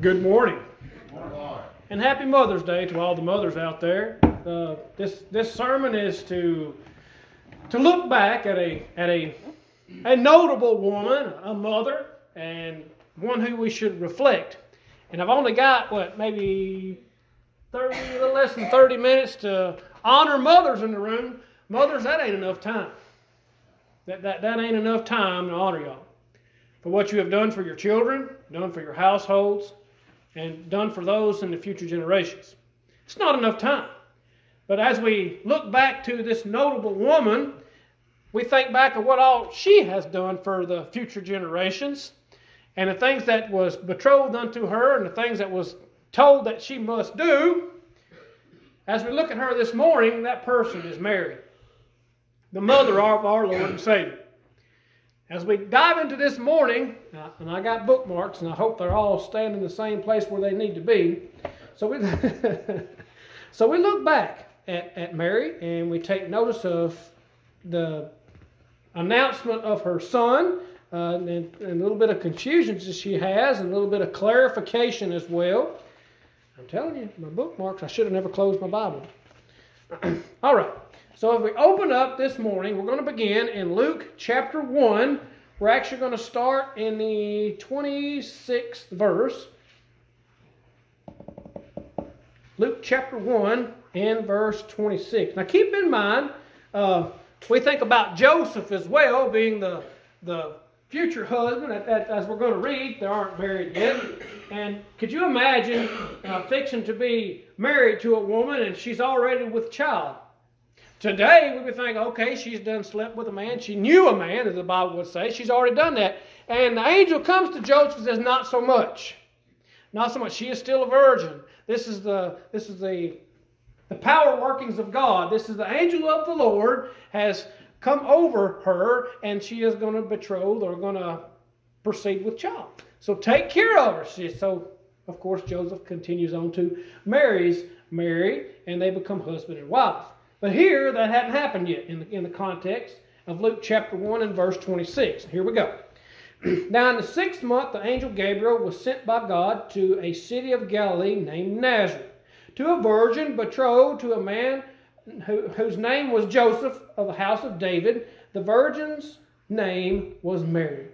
Good morning. And happy Mother's Day to all the mothers out there. Uh, this this sermon is to to look back at a at a a notable woman, a mother, and one who we should reflect. And I've only got what maybe thirty, a little less than thirty minutes to honor mothers in the room. Mothers, that ain't enough time. That that that ain't enough time to honor y'all for what you have done for your children, done for your households, and done for those in the future generations. It's not enough time. But as we look back to this notable woman, we think back of what all she has done for the future generations and the things that was betrothed unto her and the things that was told that she must do. As we look at her this morning, that person is Mary, the mother of our Lord and Savior. As we dive into this morning, uh, and I got bookmarks, and I hope they're all staying in the same place where they need to be. So we, so we look back at, at Mary, and we take notice of the announcement of her son, uh, and, and, a little bit of confusion that she has, and a little bit of clarification as well. I'm telling you, my bookmarks, I should have never closed my Bible. all right. So if we open up this morning, we're going to begin in Luke chapter 1. We're actually going to start in the 26th verse. Luke chapter 1 and verse 26. Now keep in mind, uh, we think about Joseph as well being the, the future husband, as we're going to read, they aren't married yet. And could you imagine uh, fixing to be married to a woman and she's already with child? Today, we would think, okay, she's done slept with a man. She knew a man, as the Bible would say. She's already done that. And the angel comes to Joseph and says, not so much. Not so much. She is still a virgin. This is the this is the the power workings of God. This is the angel of the Lord has come over her, and she is going to betroth or going to proceed with child. So take care of her. She, so, of course, Joseph continues on to marries Mary, and they become husband and wife. But here, that hadn't happened yet in the, in the context of Luke chapter 1 and verse 26. Here we go. now, in the sixth month, the angel Gabriel was sent by God to a city of Galilee named Nazareth, to a virgin betrothed to a man who, whose name was Joseph of the house of David. The virgin's name was Mary.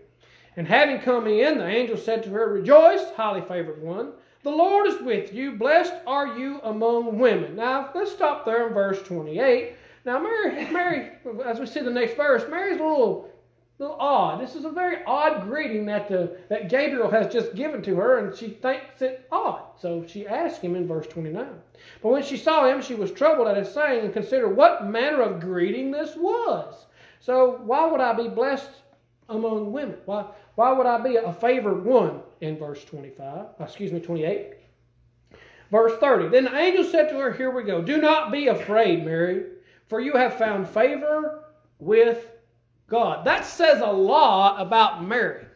And having come in, the angel said to her, Rejoice, highly favored one. The Lord is with you. Blessed are you among women. Now, let's stop there in verse 28. Now, Mary, Mary, as we see the next verse, Mary's a little, little odd. This is a very odd greeting that, the, that Gabriel has just given to her, and she thinks it odd. So she asks him in verse 29. But when she saw him, she was troubled at his saying and considered what manner of greeting this was. So, why would I be blessed among women? Why, why would I be a favored one in verse 25? Excuse me, 28. Verse 30. Then the angel said to her, Here we go. Do not be afraid, Mary, for you have found favor with God. That says a lot about Mary.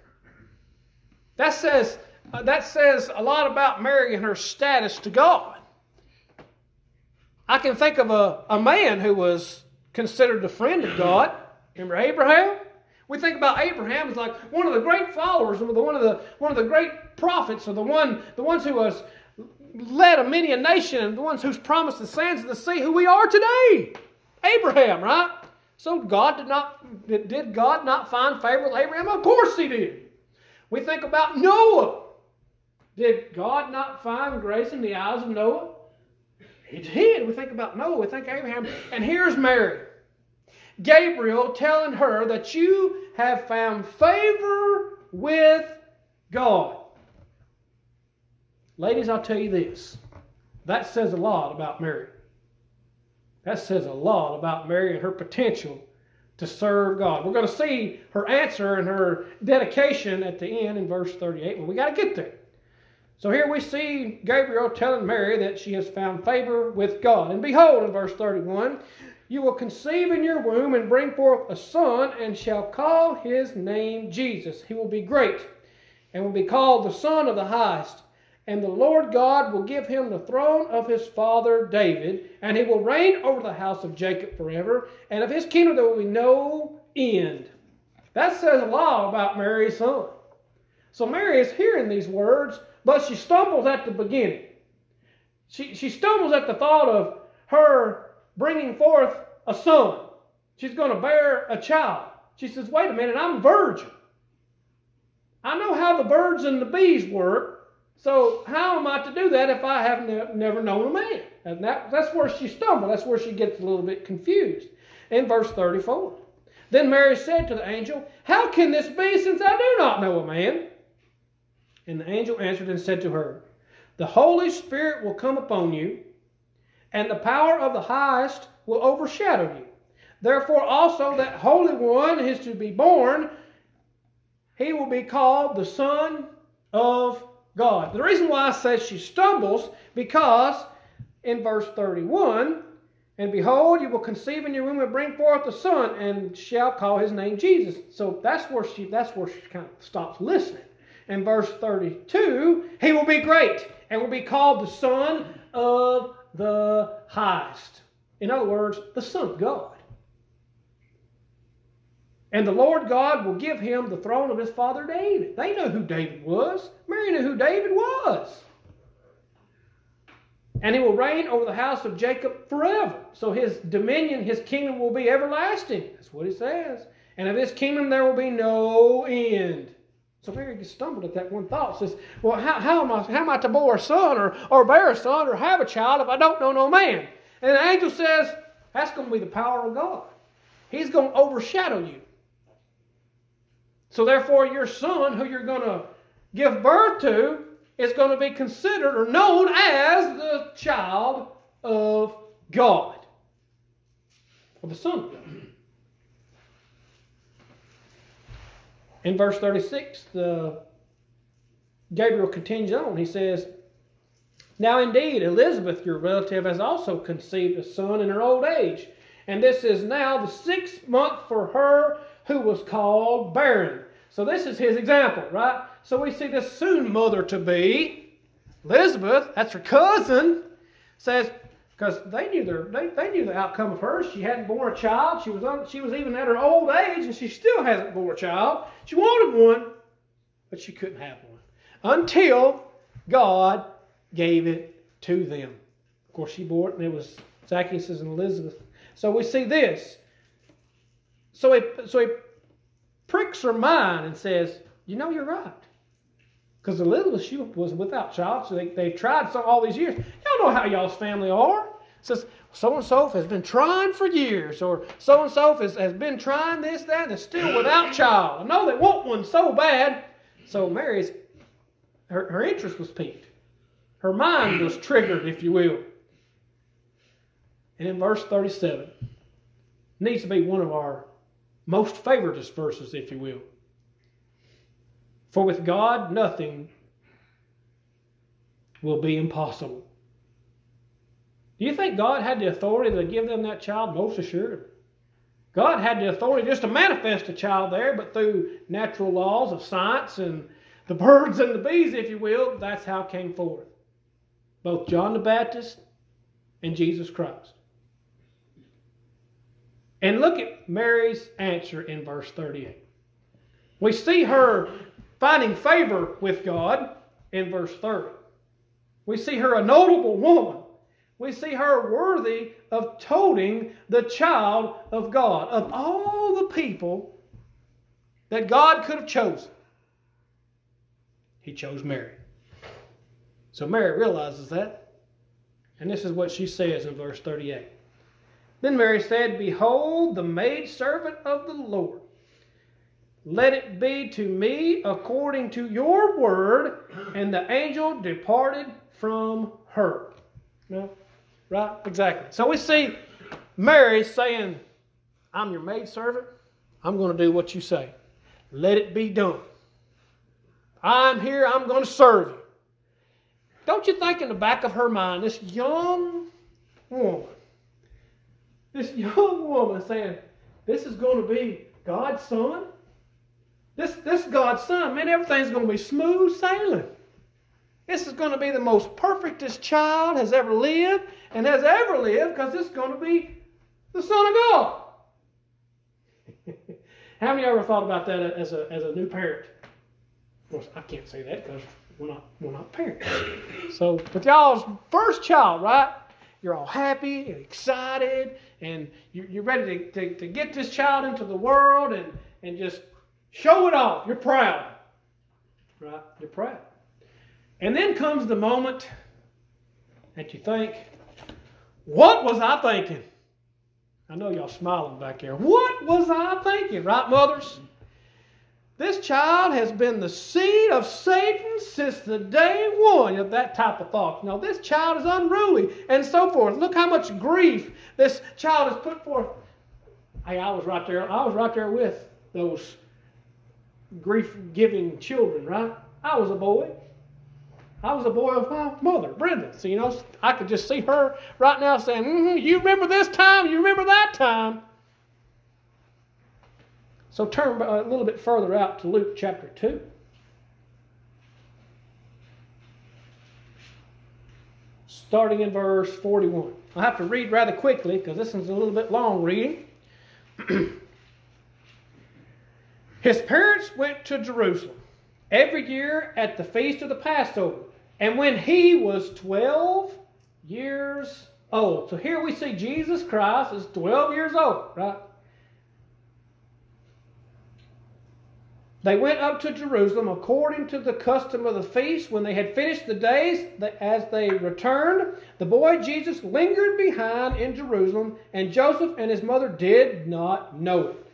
That says, uh, that says a lot about Mary and her status to God. I can think of a, a man who was considered a friend of God. Remember Abraham? We think about Abraham as like one of the great followers, or the, one of the one of the great prophets, or the one the ones who was led a many a nation, and the ones who's promised the sands of the sea, who we are today. Abraham, right? So God did not did God not find favor with Abraham? Of course he did. We think about Noah. Did God not find grace in the eyes of Noah? He did. We think about Noah, we think Abraham. And here's Mary. Gabriel telling her that you have found favor with God. Ladies, I'll tell you this. That says a lot about Mary. That says a lot about Mary and her potential to serve God. We're going to see her answer and her dedication at the end in verse 38, but we got to get there. So here we see Gabriel telling Mary that she has found favor with God. And behold, in verse 31, you will conceive in your womb and bring forth a son, and shall call his name Jesus. He will be great, and will be called the Son of the Highest. And the Lord God will give him the throne of his father David, and he will reign over the house of Jacob forever, and of his kingdom there will be no end. That says a lot about Mary's son. So Mary is hearing these words, but she stumbles at the beginning. She, she stumbles at the thought of her bringing forth a son. She's going to bear a child. She says, Wait a minute, I'm a virgin. I know how the birds and the bees work, so how am I to do that if I have ne- never known a man? And that, that's where she stumbles. That's where she gets a little bit confused. In verse 34. Then Mary said to the angel, How can this be since I do not know a man? And the angel answered and said to her, The Holy Spirit will come upon you, and the power of the highest will overshadow you. Therefore also that Holy One is to be born, he will be called the Son of God. The reason why I say she stumbles, because in verse 31, and behold, you will conceive in your womb and bring forth a son, and shall call his name Jesus. So that's where she that's where she kind of stops listening. In verse 32, he will be great and will be called the Son of Highest. In other words, the Son of God. And the Lord God will give him the throne of his father David. They know who David was. Mary knew who David was. And he will reign over the house of Jacob forever. So his dominion, his kingdom will be everlasting. That's what he says. And of his kingdom there will be no end. So Mary stumbled at that one thought. Says, Well, how, how, am, I, how am I to bore a son or, or bear a son or have a child if I don't know no man? And the angel says, That's going to be the power of God. He's going to overshadow you. So therefore, your son, who you're going to give birth to, is going to be considered or known as the child of God. Or the Son of God. In verse 36, the Gabriel continues on. He says, Now indeed, Elizabeth, your relative, has also conceived a son in her old age. And this is now the sixth month for her who was called barren. So this is his example, right? So we see this soon mother to be, Elizabeth, that's her cousin, says, because they knew their they, they knew the outcome of her. She hadn't born a child. She was on, she was even at her old age, and she still hasn't born a child. She wanted one, but she couldn't have one until God gave it to them. Of course, she bore it, and it was Zacchaeus and Elizabeth. So we see this. So he so he pricks her mind and says, "You know, you're right." Because Elizabeth, was without child, so they, they tried so all these years. Y'all know how y'all's family are. Says, so and so has been trying for years, or so and so has, been trying this, that, and is still without child. I know they want one so bad. So Mary's, her, her interest was piqued. Her mind was triggered, if you will. And in verse 37, needs to be one of our most favoritist verses, if you will. For with God, nothing will be impossible. Do you think God had the authority to give them that child? Most assuredly. God had the authority just to manifest a child there, but through natural laws of science and the birds and the bees, if you will, that's how it came forth. Both John the Baptist and Jesus Christ. And look at Mary's answer in verse 38. We see her finding favor with God in verse 30. We see her a notable woman. We see her worthy of toting the child of God. Of all the people that God could have chosen, He chose Mary. So Mary realizes that. And this is what she says in verse 38. Then Mary said, Behold, the maidservant of the Lord. Let it be to me according to your word. And the angel departed from her. No? Right? Exactly. So we see Mary saying, I'm your maidservant. I'm going to do what you say. Let it be done. I'm here. I'm going to serve you. Don't you think in the back of her mind, this young woman, this young woman saying, This is going to be God's son? This, this God's son, man, everything's going to be smooth sailing. This is going to be the most perfectest child has ever lived and has ever lived because this is going to be the Son of God. How many ever thought about that as a, as a new parent? Well, I can't say that because we're not we're not parents. So with y'all's first child, right? You're all happy and excited, and you're ready to, to, to get this child into the world and, and just show it off. You're proud. Right? You're proud. And then comes the moment that you think, what was I thinking? I know y'all smiling back there. What was I thinking? Right, mothers? This child has been the seed of Satan since the day one of that type of thought. Now, this child is unruly and so forth. Look how much grief this child has put forth. Hey, I was right there. I was right there with those grief-giving children, right? I was a boy. I was a boy of my mother, Brenda. So, you know, I could just see her right now saying, mm-hmm, You remember this time? You remember that time? So turn a little bit further out to Luke chapter 2. Starting in verse 41. I have to read rather quickly because this is a little bit long reading. His parents went to Jerusalem every year at the feast of the Passover. And when he was 12 years old. So here we see Jesus Christ is 12 years old, right? They went up to Jerusalem according to the custom of the feast. When they had finished the days, as they returned, the boy Jesus lingered behind in Jerusalem, and Joseph and his mother did not know it.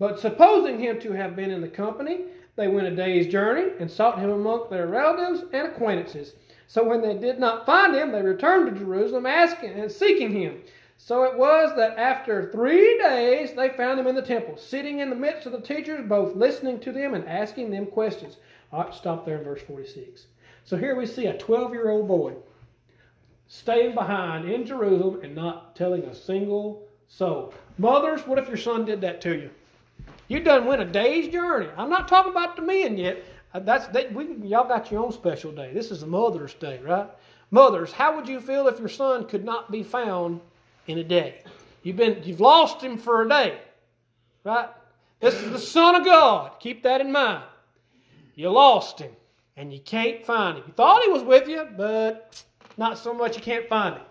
But supposing him to have been in the company, they went a day's journey and sought him among their relatives and acquaintances. So when they did not find him, they returned to Jerusalem asking and seeking him. So it was that after three days they found him in the temple, sitting in the midst of the teachers, both listening to them and asking them questions. All right, stop there in verse 46. So here we see a 12 year old boy staying behind in Jerusalem and not telling a single soul. Mothers, what if your son did that to you? You done went a day's journey. I'm not talking about the men yet. Uh, that's that we y'all got your own special day. This is a Mother's Day, right? Mothers, how would you feel if your son could not be found in a day. You've been you've lost him for a day. Right? This is the Son of God. Keep that in mind. You lost him and you can't find him. You thought he was with you, but not so much you can't find him.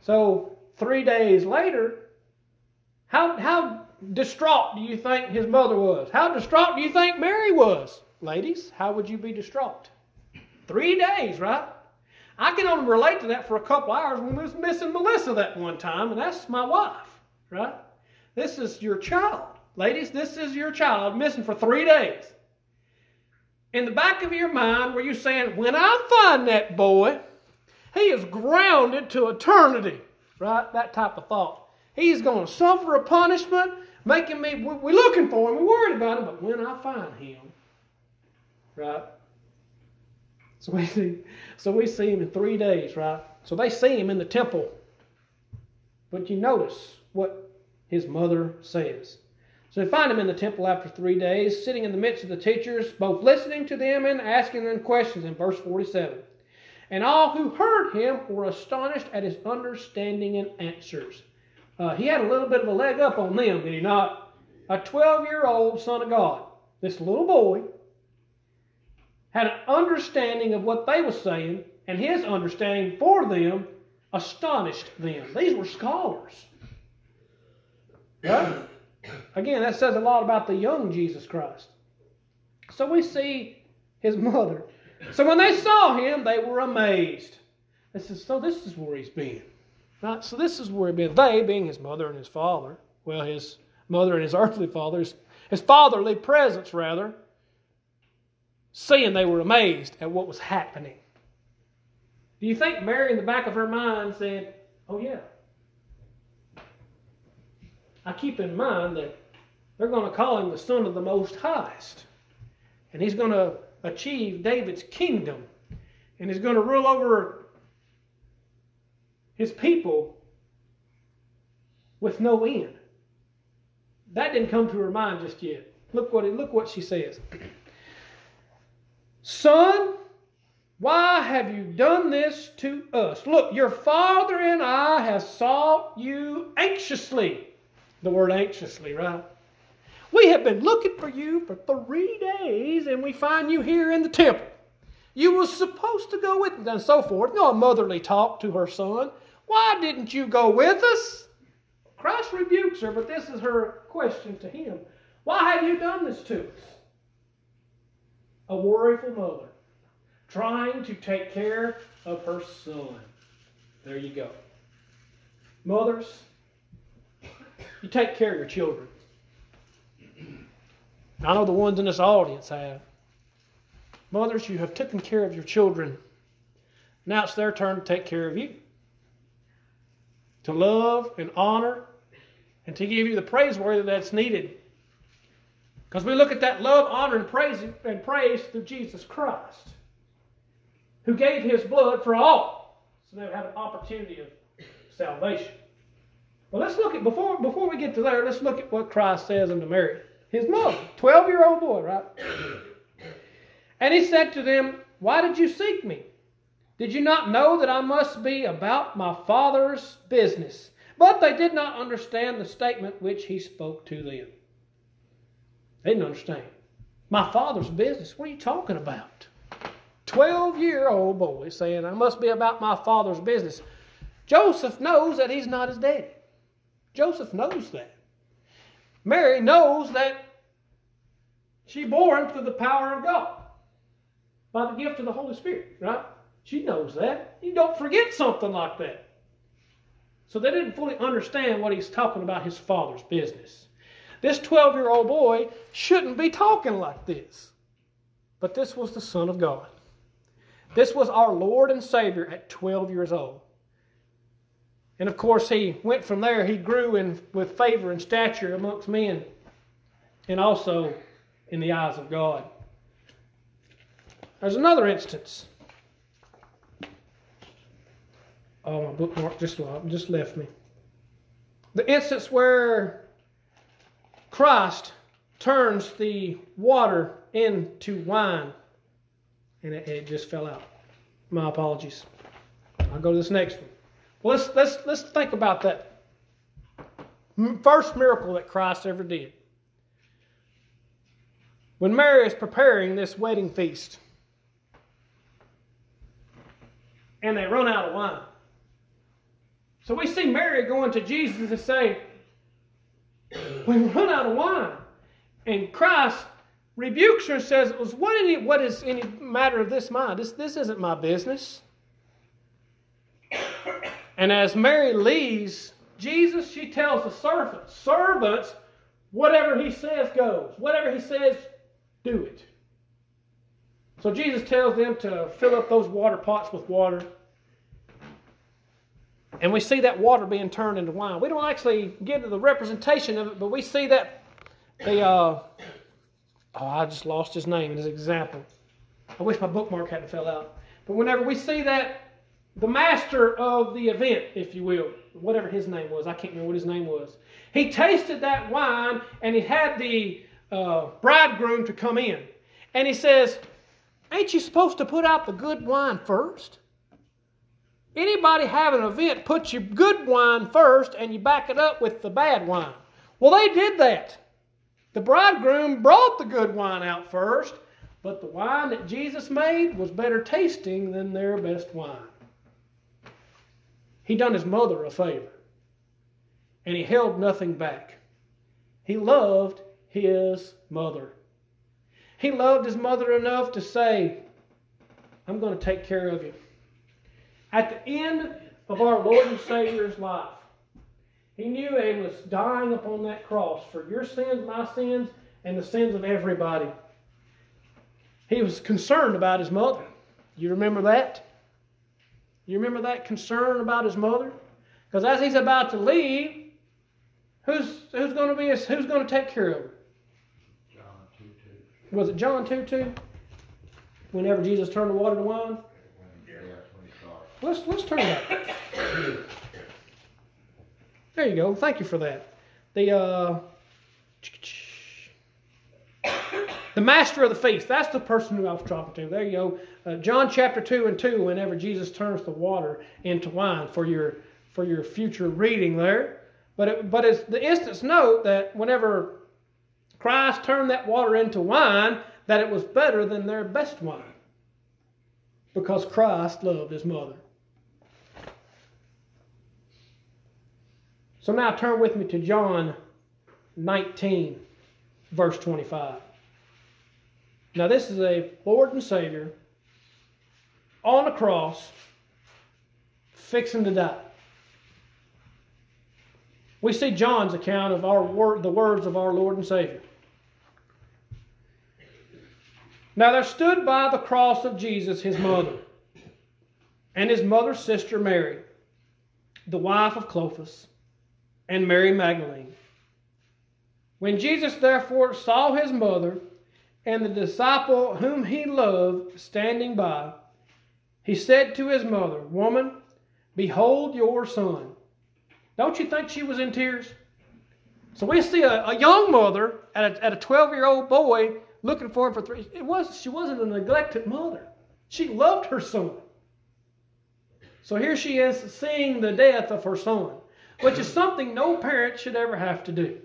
So three days later, how how distraught do you think his mother was? How distraught do you think Mary was? Ladies, how would you be distraught? Three days, right? I can only relate to that for a couple hours when we was missing Melissa that one time, and that's my wife, right? This is your child. Ladies, this is your child missing for three days. In the back of your mind, were you saying, when I find that boy, he is grounded to eternity, right? That type of thought. He's going to suffer a punishment, making me, we're looking for him, we're worried about him, but when I find him, right? So we see, so we see him in three days, right? So they see him in the temple. But you notice what his mother says. So they find him in the temple after three days, sitting in the midst of the teachers, both listening to them and asking them questions in verse 47. And all who heard him were astonished at his understanding and answers. Uh, he had a little bit of a leg up on them, did he not? A 12 year old son of God, this little boy, had an understanding of what they were saying, and his understanding for them astonished them. These were scholars. Right? Again, that says a lot about the young Jesus Christ. So we see his mother. So when they saw him, they were amazed. This is, so this is where he's been. Right? So this is where been. They, being his mother and his father, well, his mother and his earthly father, his, his fatherly presence, rather, seeing they were amazed at what was happening. Do you think Mary, in the back of her mind, said, Oh, yeah? I keep in mind that they're going to call him the Son of the Most Highest. And he's going to achieve David's kingdom. And he's going to rule over his people with no end. That didn't come to her mind just yet. Look what, look what she says. Son, why have you done this to us? Look, your father and I have sought you anxiously. The word anxiously, right? We have been looking for you for three days, and we find you here in the temple. You was supposed to go with us, and so forth. You know, a motherly talk to her son. Why didn't you go with us? Christ rebukes her, but this is her question to him. Why have you done this to us? A worryful mother trying to take care of her son. There you go. Mothers, you take care of your children. I know the ones in this audience have. Mothers, you have taken care of your children. Now it's their turn to take care of you. To love and honor and to give you the praiseworthy that's needed. Because we look at that love, honor, and praise and praise through Jesus Christ, who gave his blood for all, so they would have an opportunity of salvation. Well, let's look at before before we get to there, let's look at what Christ says unto Mary, his mother, 12-year-old boy, right? And he said to them, Why did you seek me? Did you not know that I must be about my Father's business? But they did not understand the statement which he spoke to them. They didn't understand. My Father's business? What are you talking about? 12 year old boy saying, I must be about my Father's business. Joseph knows that he's not his daddy. Joseph knows that. Mary knows that she bore him through the power of God by the gift of the Holy Spirit, right? She knows that. You don't forget something like that. So they didn't fully understand what he's talking about his father's business. This 12 year old boy shouldn't be talking like this. But this was the Son of God. This was our Lord and Savior at 12 years old. And of course, he went from there, he grew in, with favor and stature amongst men and also in the eyes of God. There's another instance. Oh, my bookmark just, just left me. The instance where Christ turns the water into wine and it, it just fell out. My apologies. I'll go to this next one. Well, let's, let's, let's think about that first miracle that Christ ever did. When Mary is preparing this wedding feast, and they run out of wine. So we see Mary going to Jesus and say, We run out of wine. And Christ rebukes her and says, What, any, what is any matter of this mind? This, this isn't my business. And as Mary leaves Jesus, she tells the servants, servants, whatever he says goes. Whatever he says, do it. So Jesus tells them to fill up those water pots with water. And we see that water being turned into wine. We don't actually get to the representation of it, but we see that the uh, oh, I just lost his name as an example. I wish my bookmark hadn't fell out. But whenever we see that the master of the event, if you will, whatever his name was, I can't remember what his name was. He tasted that wine and he had the uh, bridegroom to come in. And he says, Ain't you supposed to put out the good wine first? Anybody have an event, put your good wine first and you back it up with the bad wine. Well, they did that. The bridegroom brought the good wine out first, but the wine that Jesus made was better tasting than their best wine. He done his mother a favor, and he held nothing back. He loved his mother. He loved his mother enough to say, I'm going to take care of you. At the end of our Lord and Savior's life, he knew he was dying upon that cross for your sins, my sins, and the sins of everybody. He was concerned about his mother. You remember that? You remember that concern about his mother? Because as he's about to leave, who's, who's going to be his, who's going to take care of her? Was it John 2 2? Whenever Jesus turned the water to wine? Let's, let's turn that. There you go. Thank you for that. The, uh, the master of the feast. That's the person who I was talking to. There you go. Uh, John chapter 2 and 2, whenever Jesus turns the water into wine for your, for your future reading there. But, it, but it's the instance note that whenever Christ turned that water into wine, that it was better than their best wine. Because Christ loved his mother. So now turn with me to John 19, verse 25. Now, this is a Lord and Savior on the cross, fixing to die. We see John's account of our word, the words of our Lord and Savior. Now there stood by the cross of Jesus his mother, and his mother's sister Mary, the wife of Clopas, and Mary Magdalene. When Jesus therefore saw his mother and the disciple whom he loved standing by, he said to his mother, Woman, behold your son. Don't you think she was in tears? So we see a, a young mother at a, at a 12 year old boy looking for him for three. It was, she wasn't a neglected mother. She loved her son. So here she is seeing the death of her son, which is something no parent should ever have to do.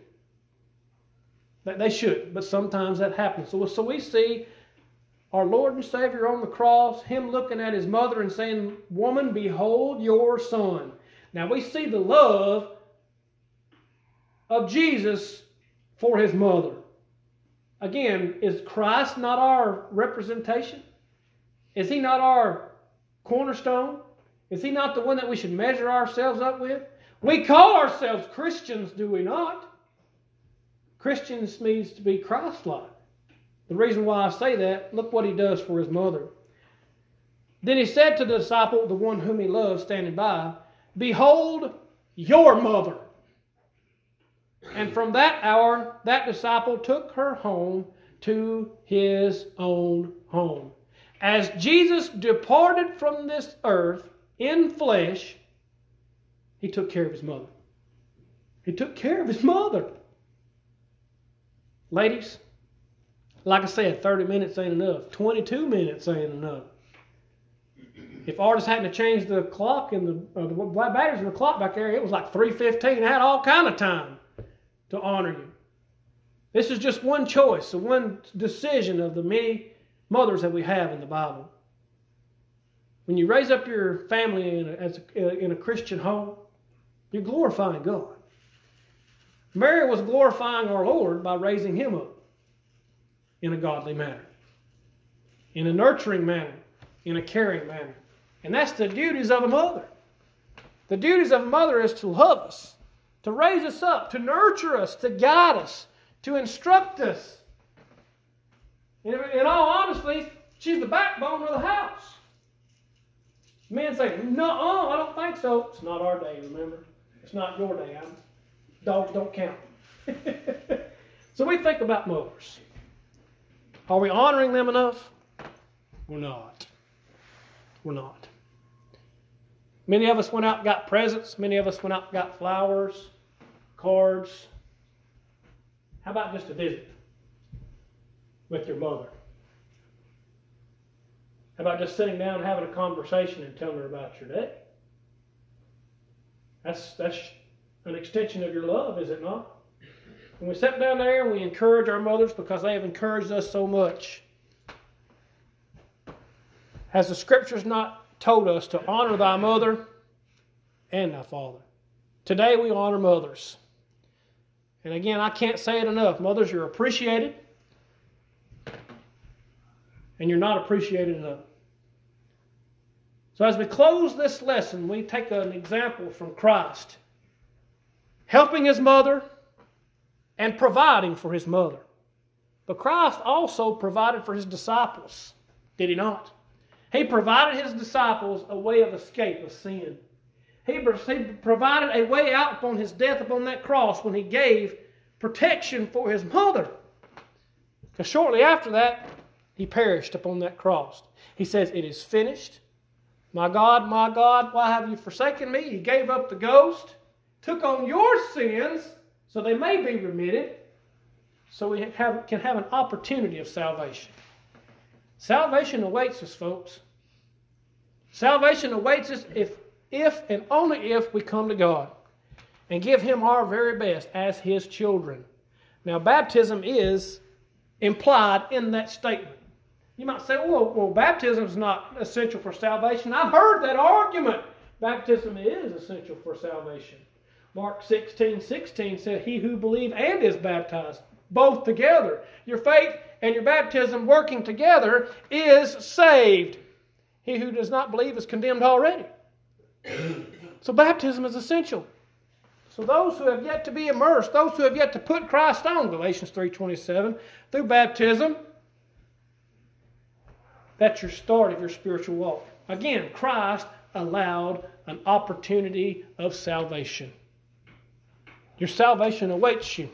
They should, but sometimes that happens. So, so we see our Lord and Savior on the cross, Him looking at His mother and saying, Woman, behold your son. Now we see the love of Jesus for His mother. Again, is Christ not our representation? Is He not our cornerstone? Is He not the one that we should measure ourselves up with? We call ourselves Christians, do we not? Christians means to be Christ-like. The reason why I say that, look what he does for his mother. Then he said to the disciple, the one whom he loved, standing by, Behold your mother. And from that hour, that disciple took her home to his own home. As Jesus departed from this earth in flesh, he took care of his mother. He took care of his mother. Ladies, like I said, 30 minutes ain't enough. 22 minutes ain't enough. If artists hadn't changed the clock and the, uh, the batteries in the clock back there, it was like 3.15. I had all kind of time to honor you. This is just one choice, so one decision of the many mothers that we have in the Bible. When you raise up your family in a, a, in a Christian home, you're glorifying God. Mary was glorifying our Lord by raising him up in a godly manner, in a nurturing manner, in a caring manner. And that's the duties of a mother. The duties of a mother is to love us, to raise us up, to nurture us, to guide us, to instruct us. In, all honesty, she's the backbone of the house. Men say, no, I don't think so. It's not our day, remember? It's not your day. I'm Dogs don't count. so we think about mothers. Are we honoring them enough? We're not. We're not. Many of us went out and got presents. Many of us went out and got flowers, cards. How about just a visit with your mother? How about just sitting down and having a conversation and telling her about your day? That's that's an extension of your love, is it not? And we sit down there and we encourage our mothers because they have encouraged us so much. Has the scriptures not told us to honor thy mother and thy father? Today we honor mothers. And again, I can't say it enough. Mothers, you're appreciated, and you're not appreciated enough. So as we close this lesson, we take an example from Christ helping his mother, and providing for his mother. But Christ also provided for his disciples, did he not? He provided his disciples a way of escape of sin. He, provided a way out upon his death upon that cross when he gave protection for his mother. Because shortly after that, he perished upon that cross. He says, It is finished. My God, my God, why have you forsaken me? He gave up the ghost took on your sins so they may be remitted, so we have, can have an opportunity of salvation. Salvation awaits us, folks. Salvation awaits us if, if and only if we come to God and give Him our very best as His children. Now, baptism is implied in that statement. You might say, well, well baptism is not essential for salvation. I've heard that argument. Baptism is essential for salvation. Mark 16, 16 said, He who believes and is baptized, both together. Your faith and your baptism working together is saved. He who does not believe is condemned already. so baptism is essential. So those who have yet to be immersed, those who have yet to put Christ on, Galatians 3:27, through baptism, that's your start of your spiritual walk. Again, Christ allowed an opportunity of salvation. Your salvation awaits you.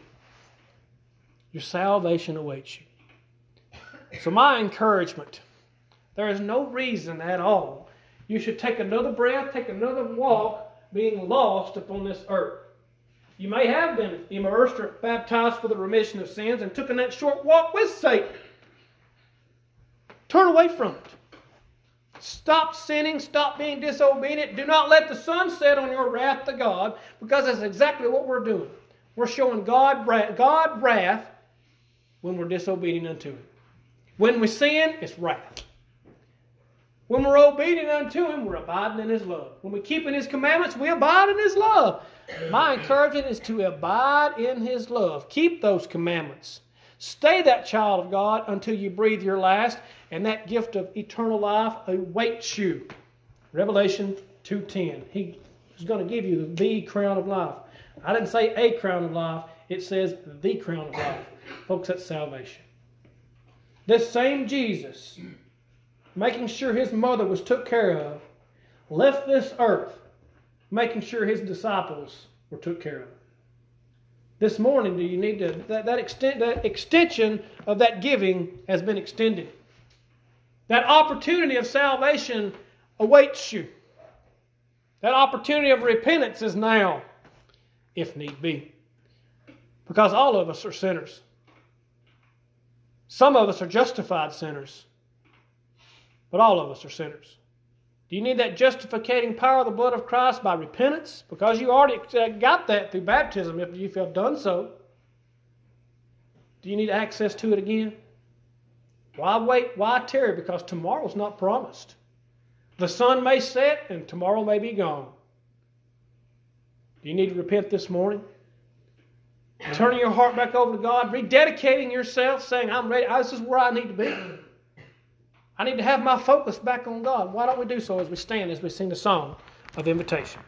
Your salvation awaits you. So, my encouragement there is no reason at all you should take another breath, take another walk, being lost upon this earth. You may have been immersed or baptized for the remission of sins and taken that short walk with Satan. Turn away from it. Stop sinning. Stop being disobedient. Do not let the sun set on your wrath to God because that's exactly what we're doing. We're showing God, God wrath when we're disobedient unto Him. When we sin, it's wrath. When we're obedient unto Him, we're abiding in His love. When we keep in His commandments, we abide in His love. My encouragement is to abide in His love. Keep those commandments. Stay that child of God until you breathe your last, and that gift of eternal life awaits you. Revelation 2.10. He is going to give you the crown of life. I didn't say a crown of life. It says the crown of life. Folks, that's salvation. This same Jesus, making sure his mother was took care of, left this earth making sure his disciples were took care of. This morning, do you need to that, that extent that extension of that giving has been extended. That opportunity of salvation awaits you. That opportunity of repentance is now, if need be. Because all of us are sinners. Some of us are justified sinners, but all of us are sinners. Do you need that justifying power of the blood of Christ by repentance? Because you already uh, got that through baptism if you have done so. Do you need access to it again? Why wait? Why tarry? Because tomorrow's not promised. The sun may set and tomorrow may be gone. Do you need to repent this morning? Turning your heart back over to God, rededicating yourself, saying, I'm ready. This is where I need to be. I need to have my focus back on God. Why don't we do so as we stand, as we sing the song of invitation?